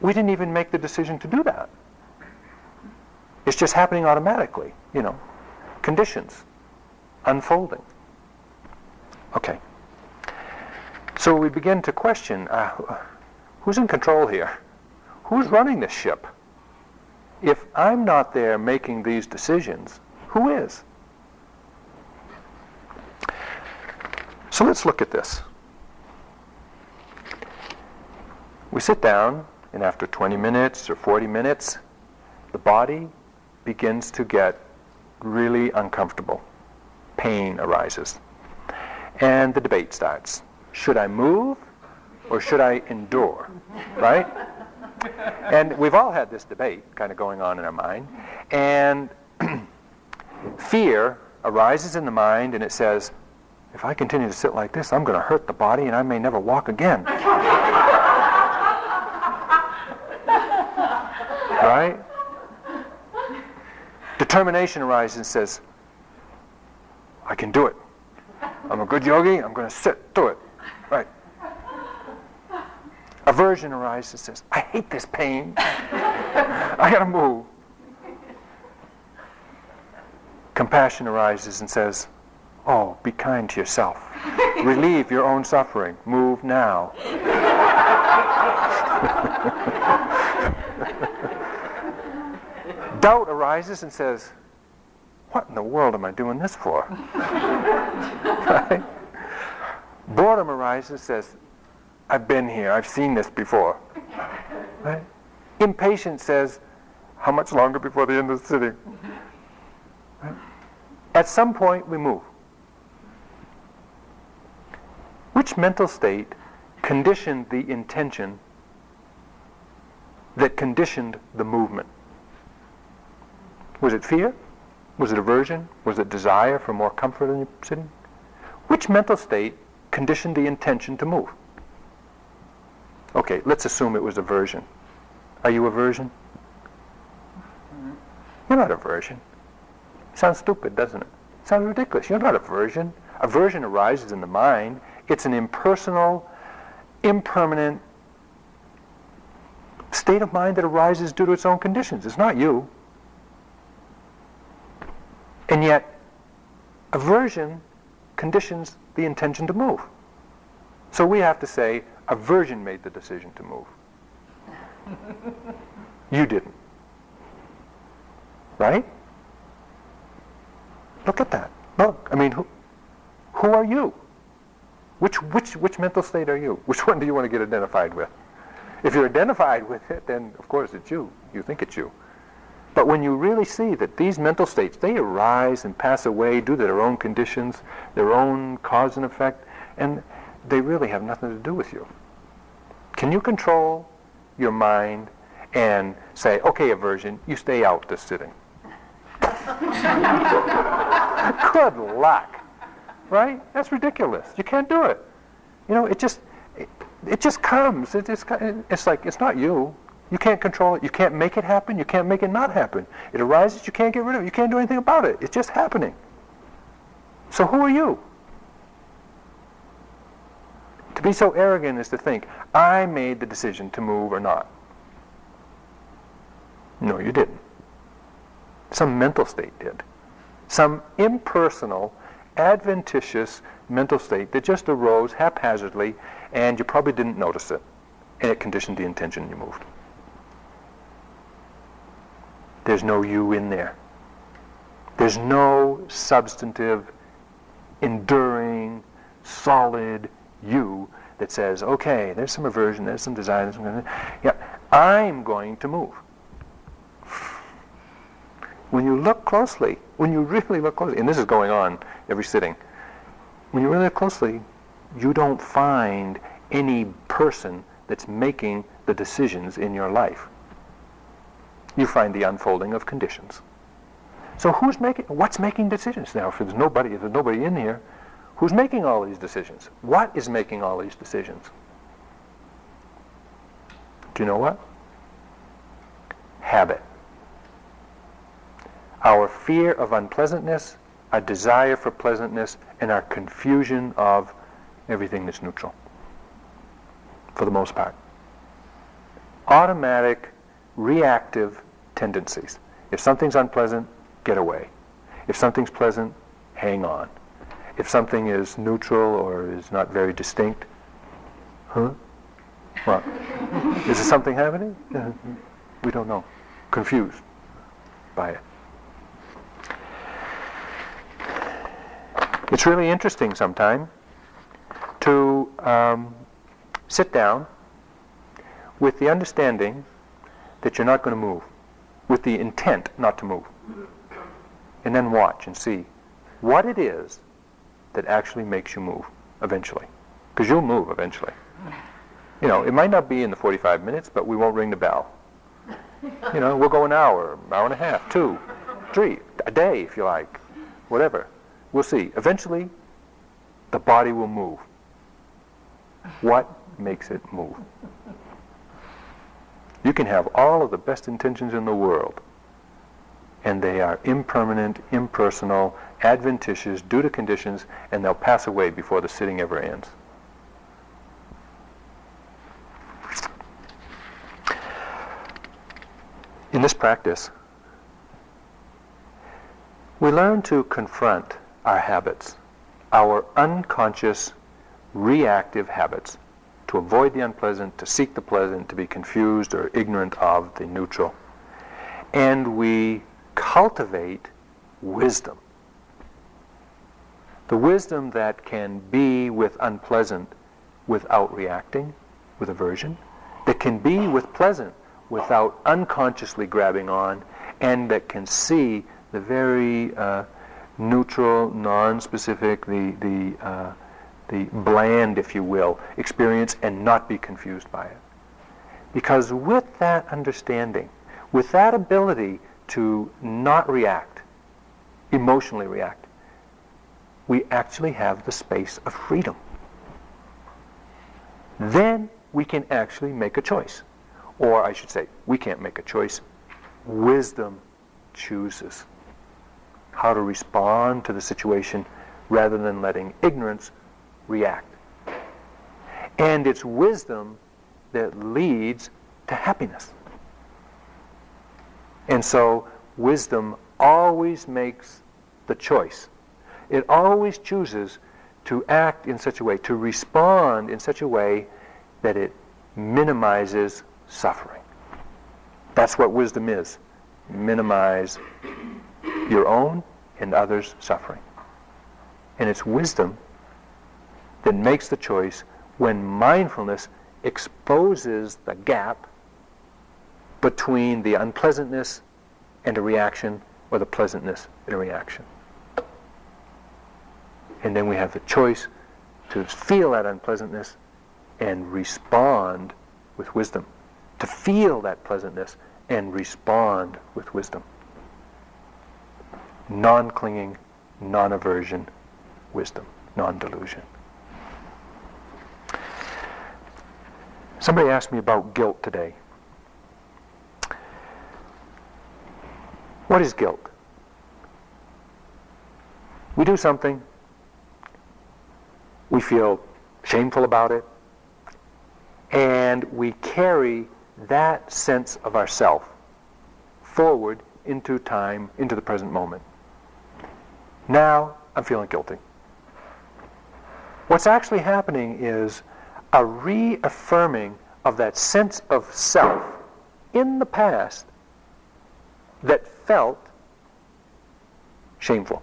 we didn't even make the decision to do that. It's just happening automatically, you know, conditions unfolding. Okay. So we begin to question uh, who's in control here? Who's running this ship? If I'm not there making these decisions, who is? So let's look at this. We sit down, and after 20 minutes or 40 minutes, the body begins to get really uncomfortable. Pain arises. And the debate starts. Should I move or should I endure? Right? And we've all had this debate kind of going on in our mind. And fear arises in the mind and it says, if I continue to sit like this, I'm going to hurt the body and I may never walk again. *laughs* right? Determination arises and says, I can do it. I'm a good yogi, I'm going to sit through it. Right. Aversion arises and says, I hate this pain. I got to move. Compassion arises and says, Oh, be kind to yourself. Relieve your own suffering. Move now. *laughs* Doubt arises and says, What in the world am I doing this for? right? *laughs* Boredom arises and says, I've been here, I've seen this before. Right? Impatience says, How much longer before the end of the sitting? At some point, we move. Which mental state conditioned the intention that conditioned the movement? Was it fear? Was it aversion? Was it desire for more comfort in sitting? Which mental state conditioned the intention to move? Okay, let's assume it was aversion. Are you aversion? You're not aversion. Sounds stupid, doesn't it? Sounds ridiculous. You're not aversion. Aversion arises in the mind. It's an impersonal, impermanent state of mind that arises due to its own conditions. It's not you. And yet, aversion conditions the intention to move. So we have to say, aversion made the decision to move. you didn't. Right? Look at that. Look, I mean, who, who are you? Which, which, which mental state are you? Which *laughs* one do you want to get identified with? If you're identified with it, then of course it's you. You think it's you. But when you really see that these mental states, they arise and pass away due to their own conditions, their own cause and effect, and they really have nothing to do with you. Can you control your mind and say, okay, aversion, you stay out this sitting? *laughs* Good luck. Right? That's ridiculous. You can't do it. You know, it just it, it just comes. It it's like it's not you. You can't control it. You can't make it happen. You can't make it not happen. It arises. You can't get rid of it. You can't do anything about it. It's just happening. So who are you? To be so arrogant is to think, I made the decision to move or not. No, you didn't. Some mental state did. Some impersonal, adventitious mental state that just arose haphazardly and you probably didn't notice it. And it conditioned the intention you moved. There's no you in there. There's no substantive, enduring, solid you that says, okay, there's some aversion, there's some desire, there's some, yeah, I'm going to move. When you look closely, when you really look closely, and this is going on every sitting, when you really look closely, you don't find any person that's making the decisions in your life. You find the unfolding of conditions. So who's making, what's making decisions now? If there's nobody, if there's nobody in here, who's making all these decisions? What is making all these decisions? Do you know what? Habit. Our fear of unpleasantness, our desire for pleasantness, and our confusion of everything that's neutral for the most part. Automatic, reactive tendencies. If something's unpleasant, get away. If something's pleasant, hang on. If something is neutral or is not very distinct, huh? What? is there something happening? *laughs* we don't know. Confused by it. It's really interesting sometimes to um, sit down with the understanding that you're not going to move, with the intent not to move, and then watch and see what it is that actually makes you move eventually. Because you'll move eventually. You know, it might not be in the 45 minutes, but we won't ring the bell. You know, we'll go an hour, hour and a half, two, three, a day if you like, whatever. We'll see. Eventually, the body will move. What makes it move? You can have all of the best intentions in the world, and they are impermanent, impersonal, adventitious, due to conditions, and they'll pass away before the sitting ever ends. In this practice, we learn to confront our habits, our unconscious reactive habits, to avoid the unpleasant, to seek the pleasant, to be confused or ignorant of the neutral. And we cultivate wisdom. The wisdom that can be with unpleasant without reacting with aversion, that can be with pleasant without unconsciously grabbing on, and that can see the very uh, neutral, non-specific, the the uh, the bland, if you will, experience, and not be confused by it. Because with that understanding, with that ability to not react, emotionally react, we actually have the space of freedom. Then we can actually make a choice. Or I should say, we can't make a choice. Wisdom chooses how to respond to the situation rather than letting ignorance react. And it's wisdom that leads to happiness. And so wisdom always makes the choice. It always chooses to act in such a way, to respond in such a way that it minimizes suffering. That's what wisdom is. Minimize your own and others' suffering. And it's wisdom that makes the choice when mindfulness exposes the gap between the unpleasantness and a reaction or the pleasantness and a reaction. And then we have the choice to feel that unpleasantness and respond with wisdom. To feel that pleasantness and respond with wisdom. Non clinging, non aversion, wisdom, non delusion. Somebody asked me about guilt today. What is guilt? We do something, we feel shameful about it, and we carry that sense of ourself forward into time, into the present moment. Now I'm feeling guilty. What's actually happening is a reaffirming of that sense of self in the past that felt shameful.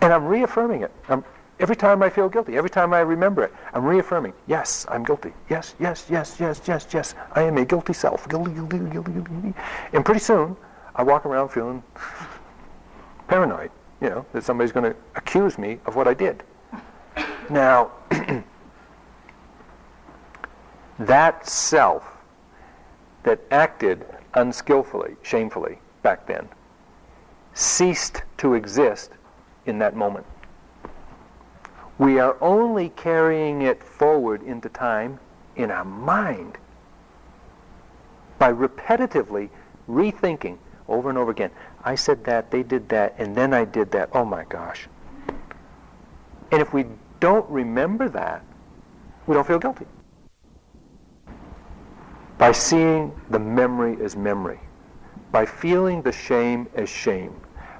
And I'm reaffirming it. I'm, every time I feel guilty, every time I remember it, I'm reaffirming, yes, I'm guilty. Yes, yes, yes, yes, yes, yes. I am a guilty self. Guilty, guilty, guilty, guilty. And pretty soon, I walk around feeling paranoid, you know, that somebody's going to accuse me of what I did. Now, *clears throat* that self that acted unskillfully, shamefully back then, ceased to exist in that moment. We are only carrying it forward into time in our mind by repetitively rethinking over and over again. I said that, they did that, and then I did that. Oh my gosh. And if we don't remember that, we don't feel guilty. By seeing the memory as memory, by feeling the shame as shame,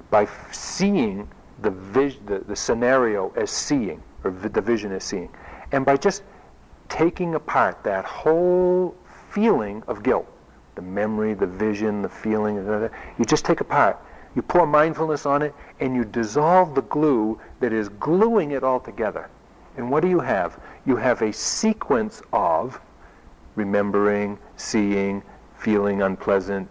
by f- seeing the, vis- the, the scenario as seeing, or the vision as seeing, and by just taking apart that whole feeling of guilt, the memory, the vision, the feeling, you just take apart. You pour mindfulness on it, and you dissolve the glue that is gluing it all together. And what do you have? You have a sequence of remembering, seeing, feeling unpleasant,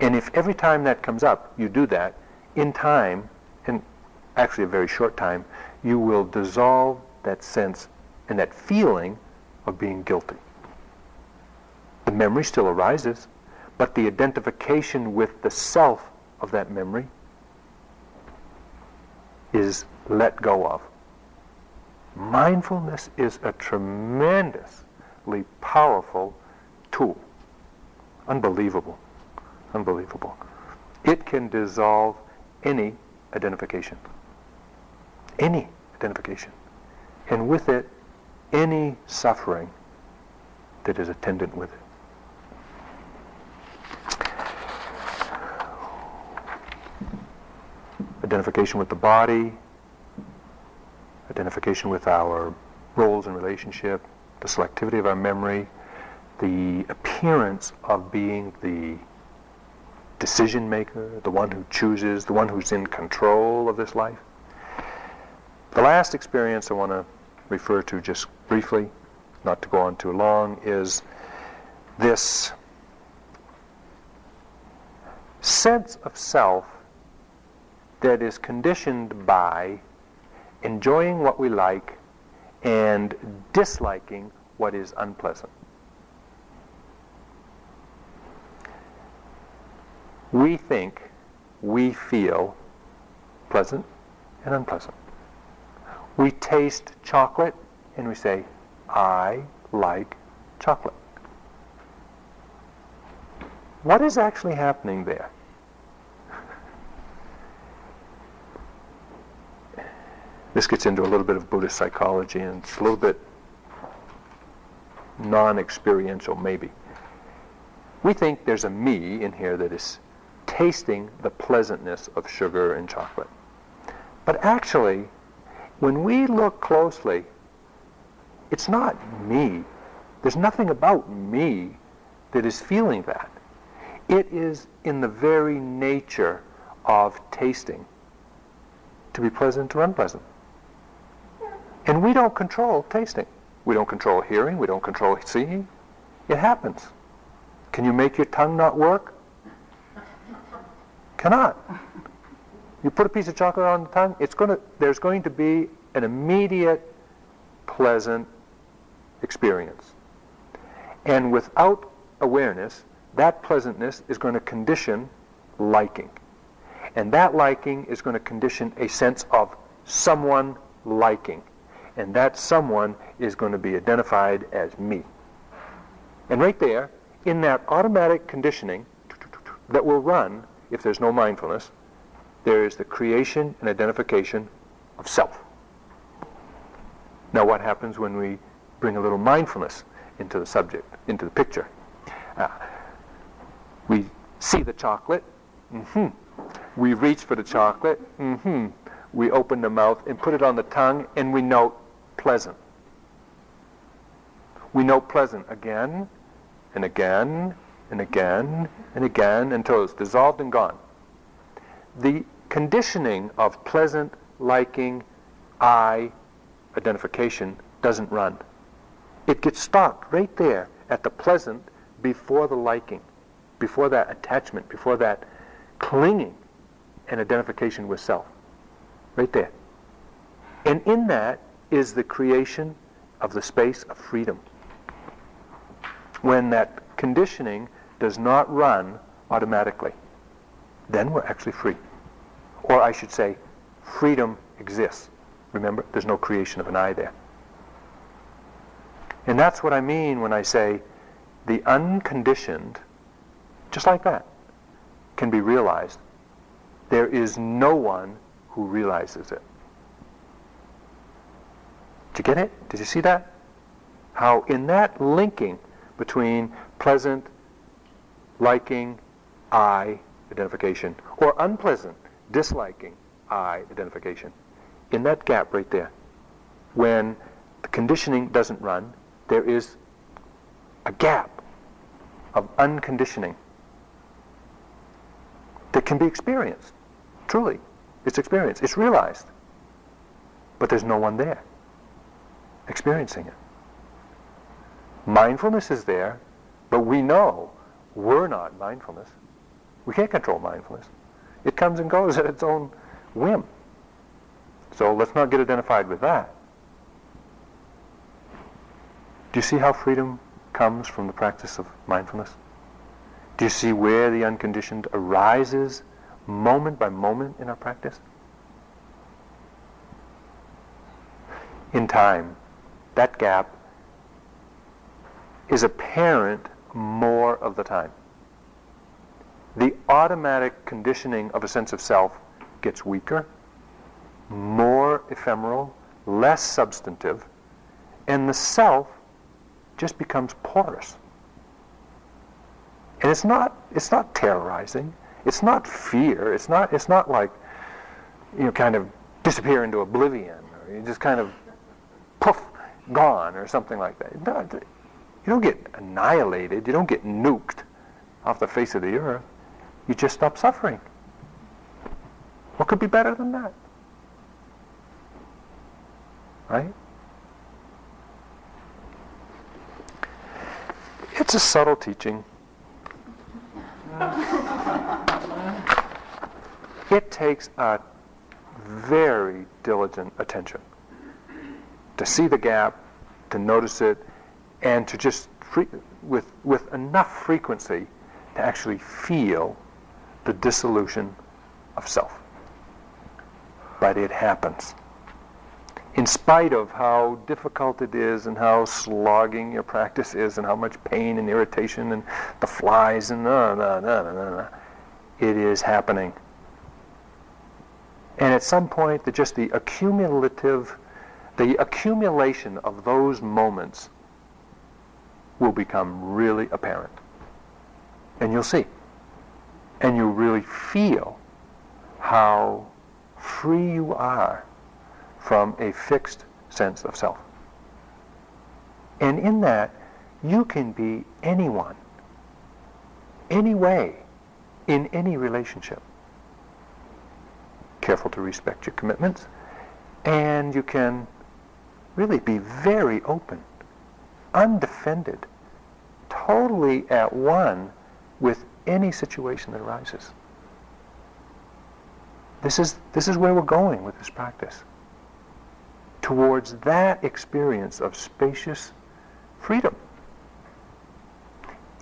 and if every time that comes up, you do that, in time, in actually a very short time, you will dissolve that sense and that feeling of being guilty. The memory still arises, but the identification with the self of that memory is let go of. Mindfulness is a tremendously powerful tool. Unbelievable. Unbelievable. It can dissolve any identification. Any identification. And with it, any suffering that is attendant with it. Identification with the body, identification with our roles and relationship, the selectivity of our memory, the appearance of being the decision maker, the one who chooses, the one who's in control of this life. The last experience I want to refer to just briefly, not to go on too long, is this sense of self that is conditioned by enjoying what we like and disliking what is unpleasant. We think, we feel pleasant and unpleasant. We taste chocolate and we say, I like chocolate. What is actually happening there? This gets into a little bit of Buddhist psychology and it's a little bit non-experiential maybe. We think there's a me in here that is tasting the pleasantness of sugar and chocolate. But actually, when we look closely, it's not me. There's nothing about me that is feeling that. It is in the very nature of tasting to be pleasant or unpleasant. And we don't control tasting. We don't control hearing. We don't control seeing. It happens. Can you make your tongue not work? Cannot. You put a piece of chocolate on the tongue, it's going to, there's going to be an immediate pleasant experience. And without awareness, that pleasantness is going to condition liking. And that liking is going to condition a sense of someone liking. And that someone is going to be identified as me. And right there, in that automatic conditioning that will run if there's no mindfulness, there is the creation and identification of self. Now what happens when we bring a little mindfulness into the subject, into the picture? Uh, we see the chocolate. Mm-hmm. We reach for the chocolate. Mm-hmm. We open the mouth and put it on the tongue, and we note pleasant. We note pleasant again and again and again and again until it's dissolved and gone. The conditioning of pleasant, liking, I identification doesn't run. It gets stopped right there at the pleasant before the liking, before that attachment, before that clinging and identification with self. Right there. And in that is the creation of the space of freedom. When that conditioning does not run automatically, then we're actually free. Or I should say, freedom exists. Remember, there's no creation of an I there. And that's what I mean when I say the unconditioned, just like that, can be realized. There is no one who realizes it. Did you get it? Did you see that? How in that linking between pleasant, liking, I identification, or unpleasant, disliking, I identification, in that gap right there, when the conditioning doesn't run, there is a gap of unconditioning that can be experienced. Truly, it's experienced, it's realized. But there's no one there experiencing it. Mindfulness is there, but we know we're not mindfulness. We can't control mindfulness. It comes and goes at its own whim. So let's not get identified with that. Do you see how freedom comes from the practice of mindfulness? Do you see where the unconditioned arises moment by moment in our practice? In time, that gap is apparent more of the time. The automatic conditioning of a sense of self gets weaker, more ephemeral, less substantive, and the self just becomes porous. And it's not it's not terrorizing. It's not fear. It's not it's not like you know kind of disappear into oblivion or you just kind of poof gone or something like that. No, you don't get annihilated. You don't get nuked off the face of the earth. You just stop suffering. What could be better than that? Right? It's a subtle teaching. it takes a very diligent attention to see the gap, to notice it, and to just free, with with enough frequency to actually feel the dissolution of self. But it happens in spite of how difficult it is and how slogging your practice is and how much pain and irritation and the flies and no, no, no, no, no, it is happening. And at some point, the, just the accumulative, the accumulation of those moments will become really apparent. And you'll see. And you'll really feel how free you are from a fixed sense of self. And in that, you can be anyone, any way, in any relationship. careful to respect your commitments, and you can really be very open, undefended, totally at one with any situation that arises. This is, this is where we're going with this practice. Towards that experience of spacious freedom.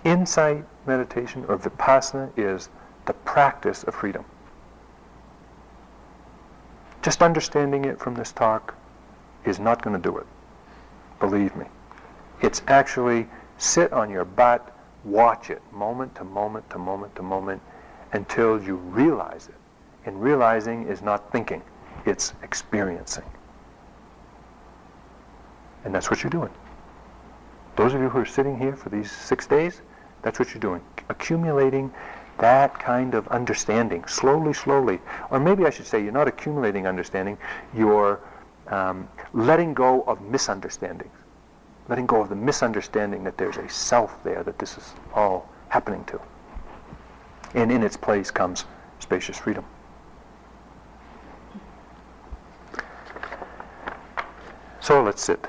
Insight meditation or vipassana is the practice of freedom. Just understanding it from this talk is not going to do it. Believe me. It's actually sit on your butt, watch it moment to moment to moment to moment until you realize it. And realizing is not thinking, it's experiencing. And that's what you're doing. Those of you who are sitting here for these six days, that's what you're doing. Accumulating that kind of understanding, slowly, slowly. Or maybe I should say you're not accumulating understanding, you're um, letting go of misunderstandings. Letting go of the misunderstanding that there's a self there that this is all happening to. And in its place comes spacious freedom. So let's sit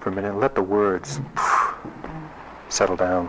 for a minute and let the words settle down.